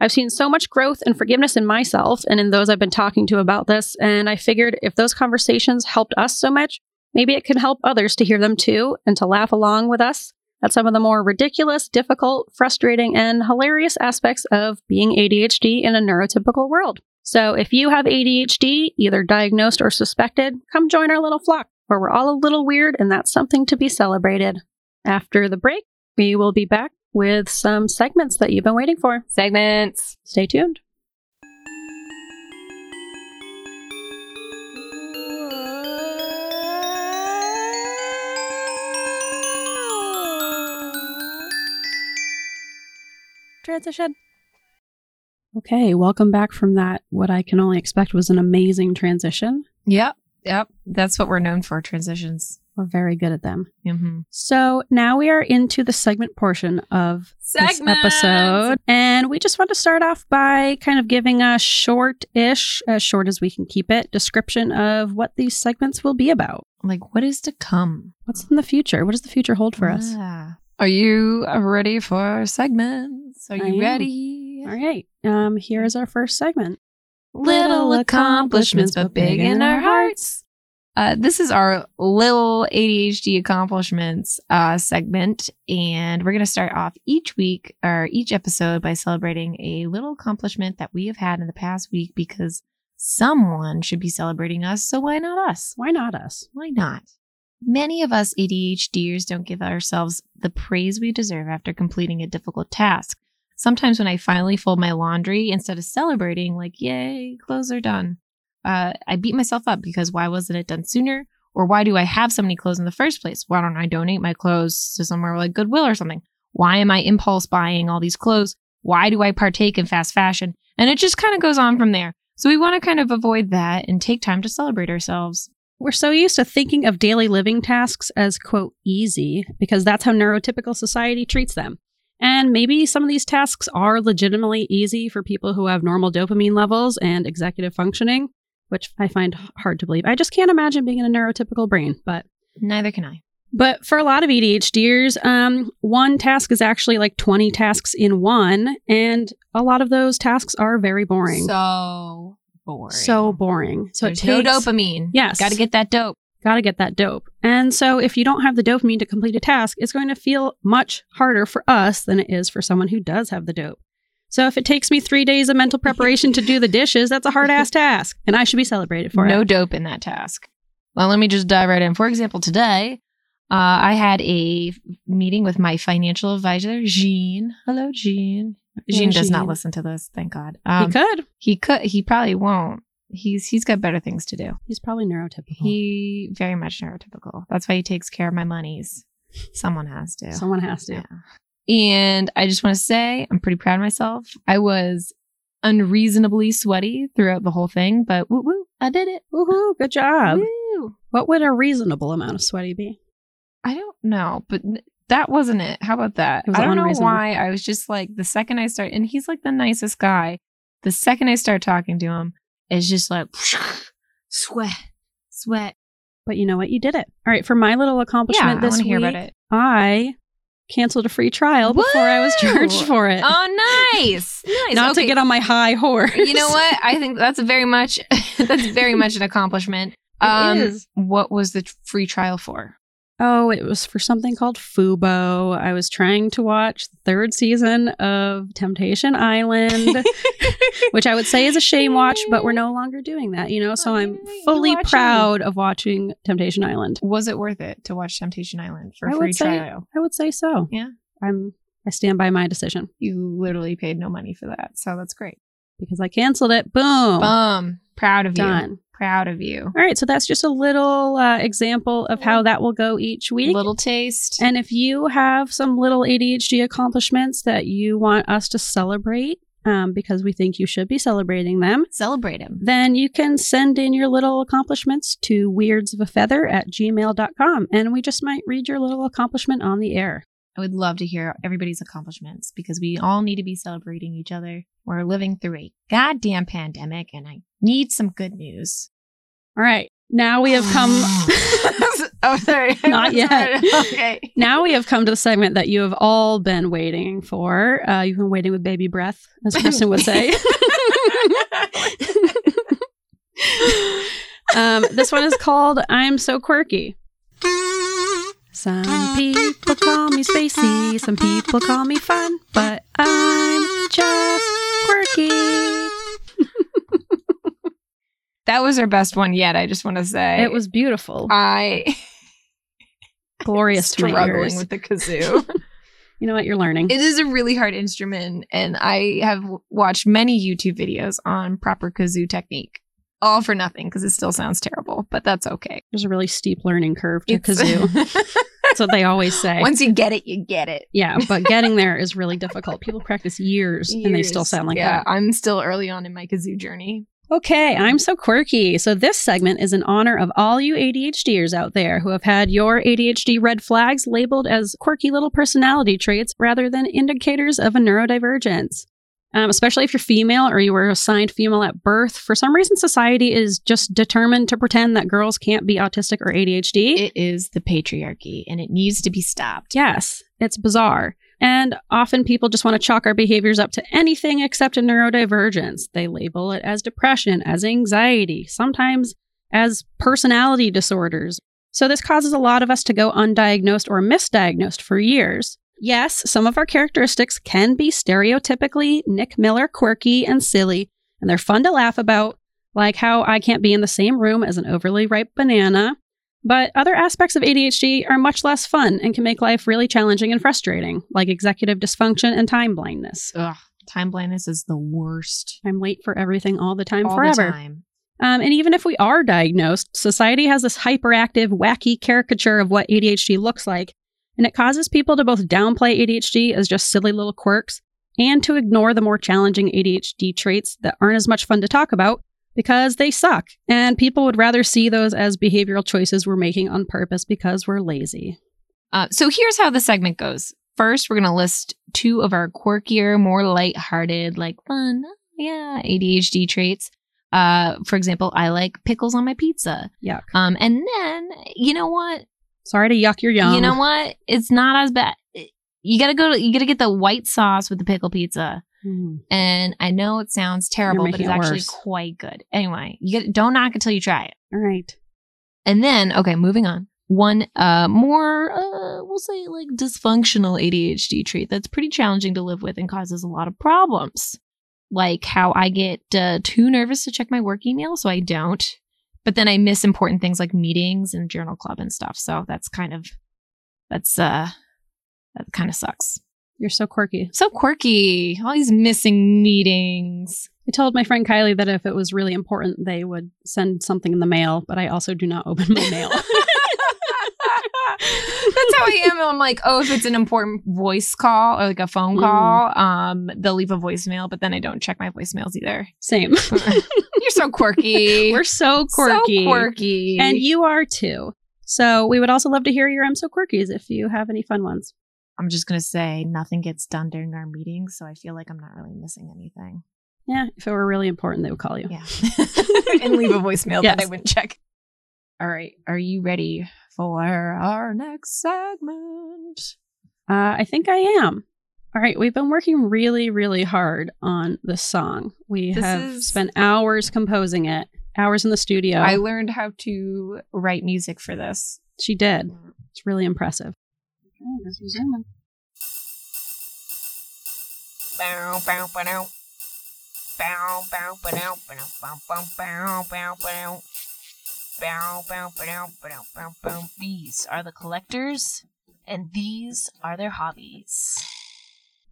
I've seen so much growth and forgiveness in myself and in those I've been talking to about this, and I figured if those conversations helped us so much, maybe it can help others to hear them too and to laugh along with us at some of the more ridiculous, difficult, frustrating, and hilarious aspects of being ADHD in a neurotypical world. So if you have ADHD, either diagnosed or suspected, come join our little flock where we're all a little weird and that's something to be celebrated. After the break, we will be back with some segments that you've been waiting for. Segments. Stay tuned. Transition. Okay, welcome back from that. What I can only expect was an amazing transition. Yep. Yep. That's what we're known for transitions. We're very good at them. Mm-hmm. So now we are into the segment portion of this episode. And we just want to start off by kind of giving a short ish, as short as we can keep it, description of what these segments will be about. Like, what is to come What's in the future? What does the future hold for us? Ah. Are you ready for segments? Are you ready? All right. Um, here is our first segment. Little accomplishments, but big in our hearts. Uh, this is our little ADHD accomplishments uh, segment, and we're going to start off each week or each episode by celebrating a little accomplishment that we have had in the past week because someone should be celebrating us. So why not us? Why not us? Why not? Many of us ADHDers don't give ourselves the praise we deserve after completing a difficult task. Sometimes when I finally fold my laundry, instead of celebrating, like, yay, clothes are done, uh, I beat myself up because why wasn't it done sooner? Or why do I have so many clothes in the first place? Why don't I donate my clothes to somewhere like Goodwill or something? Why am I impulse buying all these clothes? Why do I partake in fast fashion? And it just kind of goes on from there. So we want to kind of avoid that and take time to celebrate ourselves. We're so used to thinking of daily living tasks as, quote, easy, because that's how neurotypical society treats them. And maybe some of these tasks are legitimately easy for people who have normal dopamine levels and executive functioning, which I find hard to believe. I just can't imagine being in a neurotypical brain, but Neither can I. but for a lot of ADHDers, um, one task is actually like 20 tasks in one, and a lot of those tasks are very boring. So boring. So boring. So There's it takes, no dopamine. Yes. Got to get that dope. Got to get that dope. And so if you don't have the dopamine to complete a task, it's going to feel much harder for us than it is for someone who does have the dope. So if it takes me three days of mental preparation to do the dishes, that's a hard ass task, and I should be celebrated for no it. No dope in that task. Well, let me just dive right in. For example, today uh, I had a meeting with my financial advisor, Jean. Hello, Jean. Jean does not listen to this, thank God. he Um, could. he could. He probably won't. He's he's got better things to do. He's probably neurotypical. He very much neurotypical. That's why he takes care of my monies. Someone has to. Someone has to. Yeah. And I just want to say I'm pretty proud of myself. I was unreasonably sweaty throughout the whole thing, but woo woo, I did it. Woohoo! Good job. Woo. What would a reasonable amount of sweaty be? I don't know, but that wasn't it. How about that? I don't know why. I was just like the second I start, and he's like the nicest guy. The second I start talking to him, it's just like sweat, sweat. But you know what? You did it. All right. For my little accomplishment I this to week, hear about it. I canceled a free trial before I was charged for it. Oh, nice, nice. Not Okay. to get on my high horse. you know what? I think that's very much that's very much an accomplishment. Um, It is. What was the free trial for? Oh, it was for something called Fubo. I was trying to watch the third season of Temptation Island, which I would say is a shame watch, but we're no longer doing that, you know? So Oh, I'm fully proud of watching Temptation Island. Was it worth it to watch Temptation Island for I a would free say- trial? I would say so. Yeah. I'm I stand by my decision You literally paid no money for that, so that's great. because I canceled it. Boom. Bum, proud of you. Done. Proud of you. All right, so that's just a little uh, example of how that will go each week. Little taste. And if you have some little ADHD accomplishments that you want us to celebrate, um, because we think you should be celebrating them, Celebrate them. then you can send in your little accomplishments to weirdsofafeather at gmail.com and we just might read your little accomplishment on the air. I would love to hear everybody's accomplishments because we all need to be celebrating each other. We're living through a goddamn pandemic and I need some good news. All right. Now we have come. oh, sorry. Not yet. okay. now we have come to the segment that you have all been waiting for. Uh, you've been waiting with baby breath, as Kristen would say. um, this one is called I'm So Quirky. Some people call me spacey, some people call me fun, but I'm just quirky. That was our best one yet, I just want to say. It was beautiful, I glorious struggling with the kazoo. you know what? You're learning. it is a really hard instrument, and I have w- watched many YouTube videos on proper kazoo technique. All for nothing because it still sounds terrible, but that's okay. There's a really steep learning curve to It's- kazoo. That's what they always say. Once you get it, you get it. Yeah, but getting there is really difficult. People practice years, and they still sound like that. yeah, that. I'm still early on in my kazoo journey. Okay, I'm so quirky. So this segment is in honor of all you ADHDers out there who have had your ADHD red flags labeled as quirky little personality traits rather than indicators of a neurodivergence. Um, especially if you're female or you were assigned female at birth, for some reason society is just determined to pretend that girls can't be autistic or ADHD. It is the patriarchy, and it needs to be stopped. Yes, it's bizarre. And often people just want to chalk our behaviors up to anything except a neurodivergence. They label it as depression, as anxiety, sometimes as personality disorders. So this causes a lot of us to go undiagnosed or misdiagnosed for years. Yes, some of our characteristics can be stereotypically Nick Miller quirky and silly, and they're fun to laugh about, like how I can't be in the same room as an overly ripe banana, but other aspects of ADHD are much less fun and can make life really challenging and frustrating, like executive dysfunction and time blindness. Ugh, time blindness is the worst. I'm late for everything all the time, All forever. the time. Um, and even if we are diagnosed, society has this hyperactive, wacky caricature of what ADHD looks like, and it causes people to both downplay ADHD as just silly little quirks and to ignore the more challenging ADHD traits that aren't as much fun to talk about because they suck. And people would rather see those as behavioral choices we're making on purpose because we're lazy. Uh, so here's how the segment goes. First, we're going to list two of our quirkier, more lighthearted, like fun, yeah, ADHD traits. Uh, for example, I like pickles on my pizza. Yuck. Um, and then you know what? Sorry to yuck your yum. You know what? It's not as bad. You gotta go to, you gotta get the white sauce with the pickle pizza. Hmm. And I know it sounds terrible, but it's it actually worse. quite good. Anyway, you get, don't knock until you try it. All right. And then, okay, moving on. One uh more uh we'll say like dysfunctional ADHD trait that's pretty challenging to live with and causes a lot of problems. Like how I get uh, too nervous to check my work email, so I don't. But then I miss important things like meetings and journal club and stuff. So that's kind of that's uh that kind of sucks. You're so quirky. So quirky. All these missing meetings. I told my friend Kylie that if it was really important, they would send something in the mail, but I also do not open my mail. That's how I am. I'm like, oh, if it's an important voice call or like a phone Mm. call, um, they'll leave a voicemail, but then I don't check my voicemails either. Same. You're so quirky. We're so quirky. So quirky. And you are too. So we would also love to hear your I'm so quirkies if you have any fun ones. I'm just gonna say nothing gets done during our meetings, so I feel like I'm not really missing anything. Yeah, if it were really important, they would call you. Yeah. and leave a voicemail that I wouldn't check. All right. Are you ready for our next segment? Uh, I think I am. All right, we've been working really, really hard on this song. We This have is- spent hours composing it, hours in the studio. I learned how to write music for this. she did. It's really impressive. Okay, let's resume. Bow, bow. Bow, bow, bow, bow, bow, bow, bow. Bow, bow, ba-dow, ba-dow, bow, bow. These are the collectors, and these are their hobbies.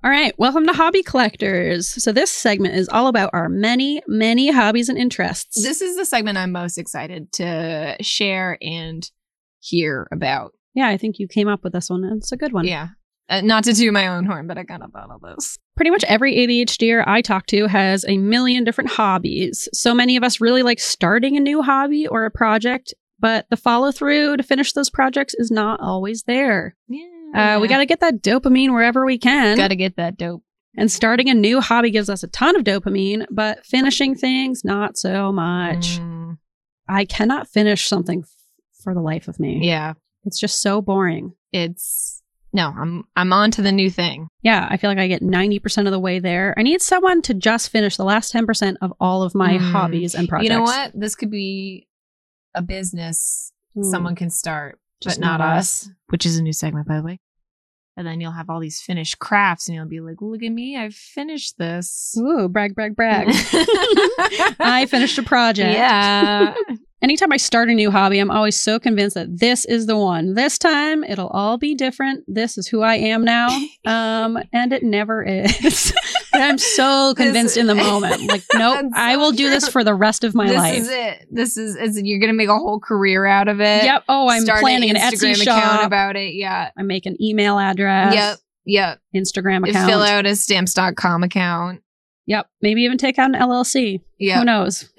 All right, welcome to Hobby Collectors. So, this segment is all about our many, many hobbies and interests. This is the segment I'm most excited to share and hear about. yeah, I think you came up with this one, and it's a good one. Yeah. Uh, not to do my own horn, but I kind of thought of this. Pretty much every ADHDer I talk to has a million different hobbies. So many of us really like starting a new hobby or a project, but the follow through to finish those projects is not always there. Yeah. Uh, we got to get that dopamine wherever we can. got to get that dope. And starting a new hobby gives us a ton of dopamine, but finishing things, not so much. Mm, I cannot finish something f- for the life of me. yeah. It's just so boring. It's no, I'm I'm on to the new thing. Yeah, I feel like I get 90% of the way there. I need someone to just finish the last 10% of all of my Mm. hobbies and projects. You know what? This could be a business Mm. someone can start, Just but not, not us, which is a new segment, by the way. And then you'll have all these finished crafts, and you'll be like, "Look at me! I've finished this." Ooh, brag, brag, brag. I finished a project. Yeah. Anytime I start a new hobby, I'm always so convinced that this is the one. This time it'll all be different. This is who I am now. Um, and it never is. I'm so convinced in the moment. Like, nope, That's I so will do this for the rest of my this life. This is it. This is, is you're gonna make a whole career out of it. Yep. Oh, I'm Start planning an Instagram Etsy account shop. about it. Yeah. I make an email address. Yep. Yep. Instagram account. Fill out a stamps.com account. Yep. Maybe even take out an LLC. Yeah. Who knows?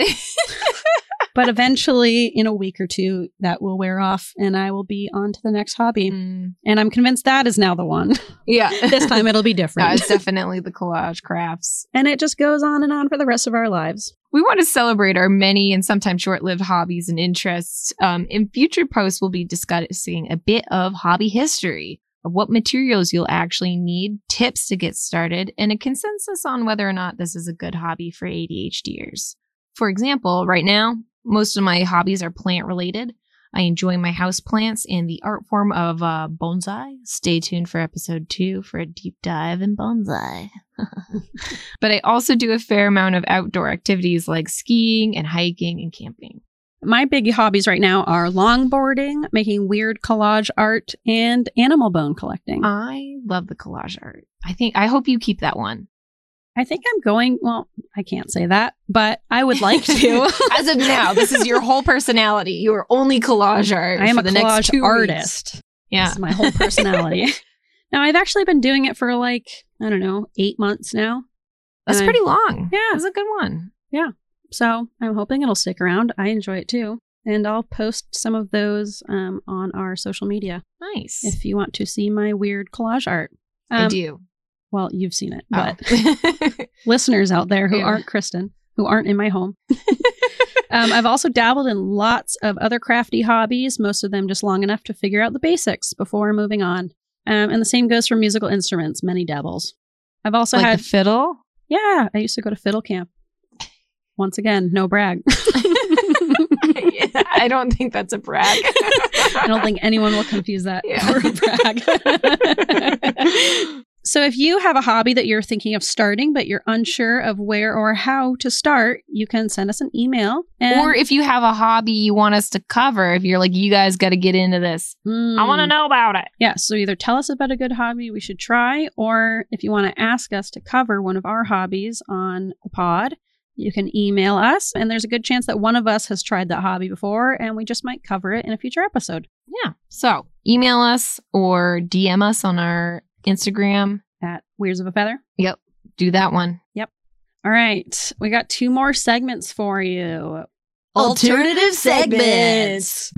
But eventually, in a week or two, that will wear off and I will be on to the next hobby. Mm, And I'm convinced that is now the one. yeah. this time it'll be No, different. it's definitely the collage crafts. and it just goes on and on for the rest of our lives. We want to celebrate our many and sometimes short lived hobbies and interests. Um, in future posts, we'll be discussing a bit of hobby history, of what materials you'll actually need, tips to get started, and a consensus on whether or not this is a good hobby for ADHDers. For example, right now, most of my hobbies are plant related. I enjoy my house plants and the art form of uh, bonsai. Stay tuned for episode two for a deep dive in bonsai. but I also do a fair amount of outdoor activities like skiing and hiking and camping. My big hobbies right now are longboarding, making weird collage art, and animal bone collecting. I love the collage art. I think I hope you keep that one. I think I'm going, well, I can't say that, but I would like to. As of now, this is your whole personality. You are only collage art. I am a the next collage two weeks. artist. Yeah. This is my whole personality. now, I've actually been doing it for like, I don't know, eight months now. That's pretty long. Yeah. That's a good one. Yeah. So I'm hoping it'll stick around. I enjoy it too. And I'll post some of those um, on our social media Nice. if you want to see my weird collage art. I Um, do. Well, you've seen it, Oh. but listeners out there who Yeah. aren't Kristen, who aren't in my home. um, I've also dabbled in lots of other crafty hobbies, most of them just long enough to figure out the basics before moving on. Um, and the same goes for musical instruments, many dabbles. I've also like had, the fiddle. yeah, I used to go to fiddle camp. Once again, no brag. I don't think that's a brag. I don't think anyone will confuse that Yeah. for a brag. So, if you have a hobby that you're thinking of starting, but you're unsure of where or how to start, you can send us an email. And, or if you have a hobby you want us to cover, if you're like, you guys got to get into this. I want to Mm. know about it. Yeah, so either tell us about a good hobby we should try, or if you want to ask us to cover one of our hobbies on the pod, you can email us. And there's a good chance that one of us has tried that hobby before, and we just might cover it in a future episode. Yeah. So email us or DM us on our Instagram. At Weirds of a Feather. Yep. Do that one. Yep. All right, we got two more segments for you. Alternative segments.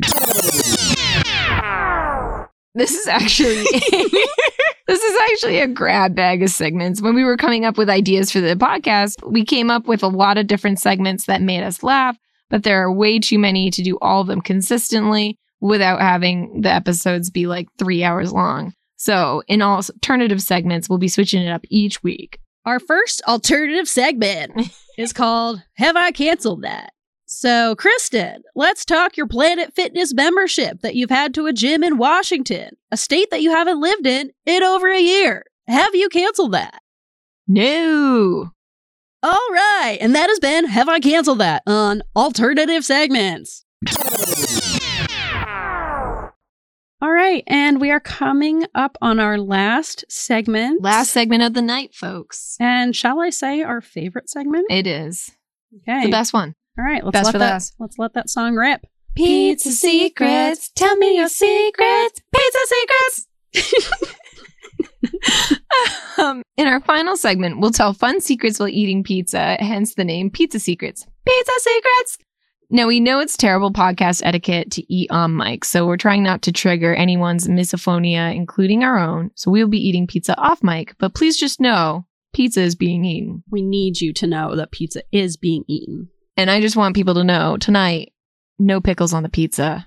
This is actually this is actually a grab bag of segments. When we were coming up with ideas for the podcast, we came up with a lot of different segments that made us laugh, but there are way too many to do all of them consistently without having the episodes be like 3 hours long. So, in all alternative segments, we'll be switching it up each week. Our first alternative segment is called Have I Canceled That? So, Kristen, let's talk your Planet Fitness membership that you've had to a gym in Washington, a state that you haven't lived in in over a year. Have you canceled that? No. All right, and that has been Have I Canceled That on Alternative Segments. All right, and we are coming up on our last segment. Last segment of the night, folks. And shall I say our favorite segment? It is Okay. the best one. All right, let's Best let for that last. let's let that song rip. Pizza secrets, tell me your secrets. Pizza secrets. um, in our final segment, we'll tell fun secrets while eating pizza, hence the name Pizza Secrets. Pizza Secrets! Now, we know it's terrible podcast etiquette to eat on mic, so we're trying not to trigger anyone's misophonia, including our own. So we'll be eating pizza off mic, but please just know pizza is being eaten. We need you to know that pizza is being eaten. And I just want people to know tonight, no pickles on the pizza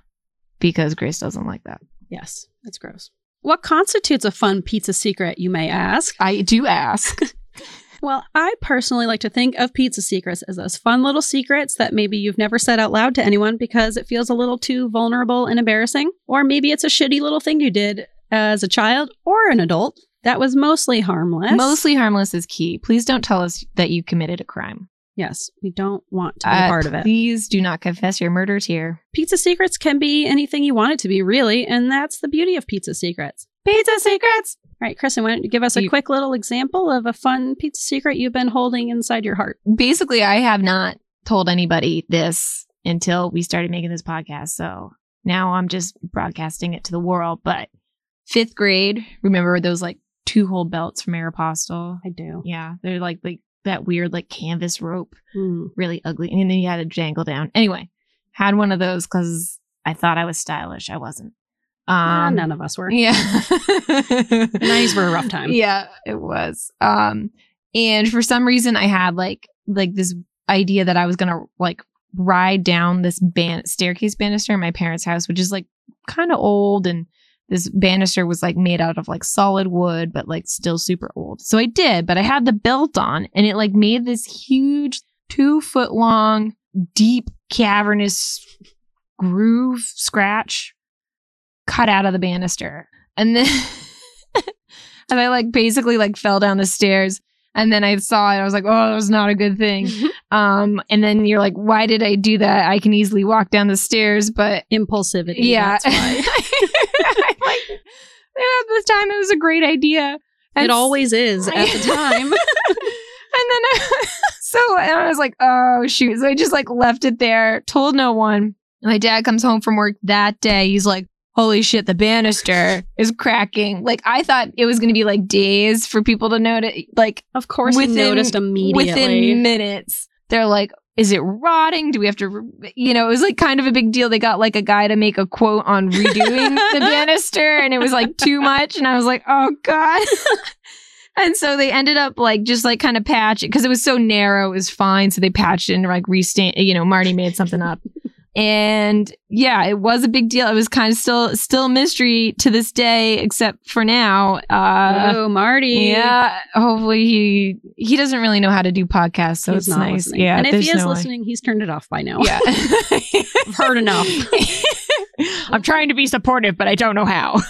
because Grace doesn't like that. Yes, that's gross. What constitutes a fun pizza secret, you may ask? I do ask. Well, I personally like to think of pizza secrets as those fun little secrets that maybe you've never said out loud to anyone because it feels a little too vulnerable and embarrassing. Or maybe it's a shitty little thing you did as a child or an adult that was mostly harmless. Mostly harmless is key. Please don't tell us that you committed a crime. Yes, we don't want to be Uh, part of it. Please do not confess your murders here. Pizza secrets can be anything you want it to be, really, and that's the beauty of pizza secrets. Pizza secrets. All right, Kristen, why don't you give us a You- quick little example of a fun pizza secret you've been holding inside your heart? Basically, I have not told anybody this until we started making this podcast. So now I'm just broadcasting it to the world. But fifth grade, remember those like two hole belts from Aeropostale? I do. Yeah, they're like like that weird like canvas rope, Hmm. really ugly, and then you had to jangle down. Anyway, had one of those because I thought I was stylish. I wasn't. Um, none of us were. Yeah. The 90s were a rough time. Yeah, it was. Um, and for some reason I had like like this idea that I was gonna like ride down this ban- staircase banister in my parents' house, which is like kind of old and this banister was like made out of like solid wood, but like still super old. So I did, but I had the belt on and it like made this huge two foot long, deep, cavernous groove scratch cut out of the banister. And then and I like basically like fell down the stairs. And then I saw it. I was like, oh, that was not a good thing. um, and then you're like, why did I do that? I can easily walk down the stairs, but Impulsivity. yeah. That's why. I'm like, at this time, it was a great idea. And it always is at the time. and then I, so and I was like, oh shoot. So I just like left it there, told no one. My dad comes home from work that day. He's like, holy shit, the banister is cracking. Like I thought it was gonna be like days for people to notice. Like Of course, Within- we noticed immediately. within minutes, they're like, is it rotting? Do we have to, you know, it was like kind of a big deal. They got like a guy to make a quote on redoing the banister, and it was like too much. And I was like, oh God. and so they ended up like just like kind of patch it because it was so narrow, it was fine. So they patched it and like restain, you know, Marty made something up. And yeah, it was a big deal. It was kind of still still a mystery to this day, except for now. Uh, oh, Marty. yeah, hopefully he he doesn't really know how to do podcasts, so he's it's nice. listening. Yeah, and if he is no way. listening, he's turned it off by now. yeah, I've heard enough. I'm trying to be supportive, but I don't know how.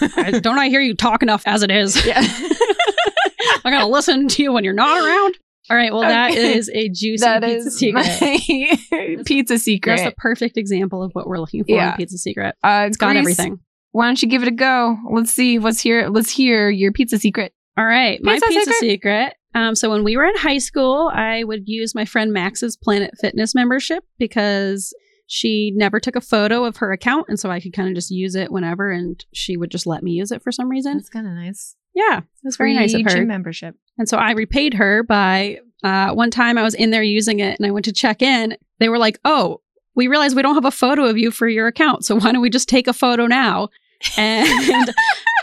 Don't I hear you talk enough as it is? yeah, I gotta listen to you when you're not around. All right. Well, that Okay. is a juicy that pizza is secret. pizza secret. That's a perfect example of what we're looking for Yeah. in pizza secret. uh, It's got everything. Why don't you give it a go? Let's see what's here. Let's hear your pizza secret. All right, my Pizza pizza secret? secret. Um, so when we were in high school, I would use my friend Max's Planet Fitness membership because she never took a photo of her account, and so I could kind of just use it whenever, and she would just let me use it for some reason. That's kind of nice. Yeah, it was very nice of her. gym membership. And so I repaid her by uh, one time I was in there using it, and I went to check in. They were like, "Oh, we realize we don't have a photo of you for your account, so why don't we just take a photo now?" And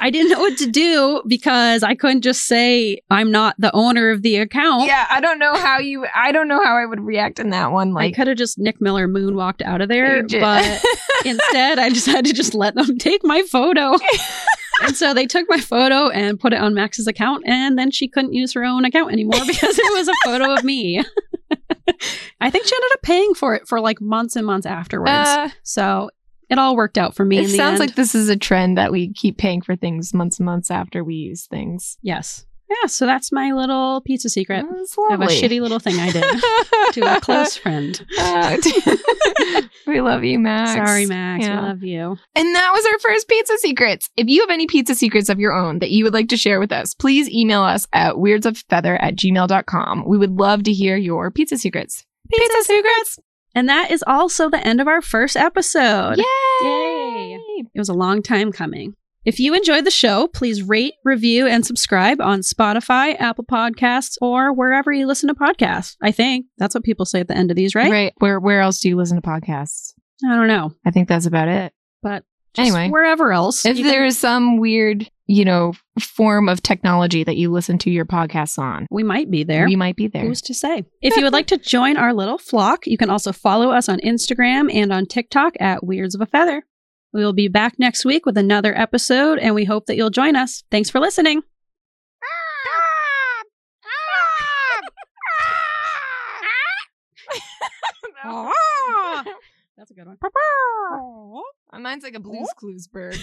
I didn't know what to do because I couldn't just say I'm not the owner of the account. Yeah, I don't know how you. I don't know how I would react in that one. Like, I could have just Nick Miller moonwalked out of there, but instead I just had to just let them take my photo. and so they took my photo and put it on Max's account, and then she couldn't use her own account anymore because it was a photo of me. I think she ended up paying for it for like months and months afterwards. Uh, so it all worked out for me. it in the sounds end. like this is a trend that we keep paying for things months and months after we use things. yes, yeah. So that's my little pizza secret of a shitty little thing I did to a close friend. Uh, we love you, Max. Sorry, Max. Yeah. We love you. And that was our first pizza secrets. If you have any pizza secrets of your own that you would like to share with us, please email us at weirdsofeather at gmail.com. We would love to hear your pizza secrets. Pizza, secrets! And that is also the end of our first episode. Yay! Yay. It was a long time coming. If you enjoyed the show, please rate, review, and subscribe on Spotify, Apple Podcasts, or wherever you listen to podcasts. I think that's what people say at the end of these, right? Right. Where where else do you listen to podcasts? I don't know. I think that's about it. But Anyway. wherever else. If there is some weird, you know, form of technology that you listen to your podcasts on, we might be there. we might be there. Who's to say? If you would like to join our little flock, you can also follow us on Instagram and on TikTok at Weirds of a Feather. We will be back next week with another episode, and we hope that you'll join us. Thanks for listening. That's a good one. Mine's like a Blue's Clues bird.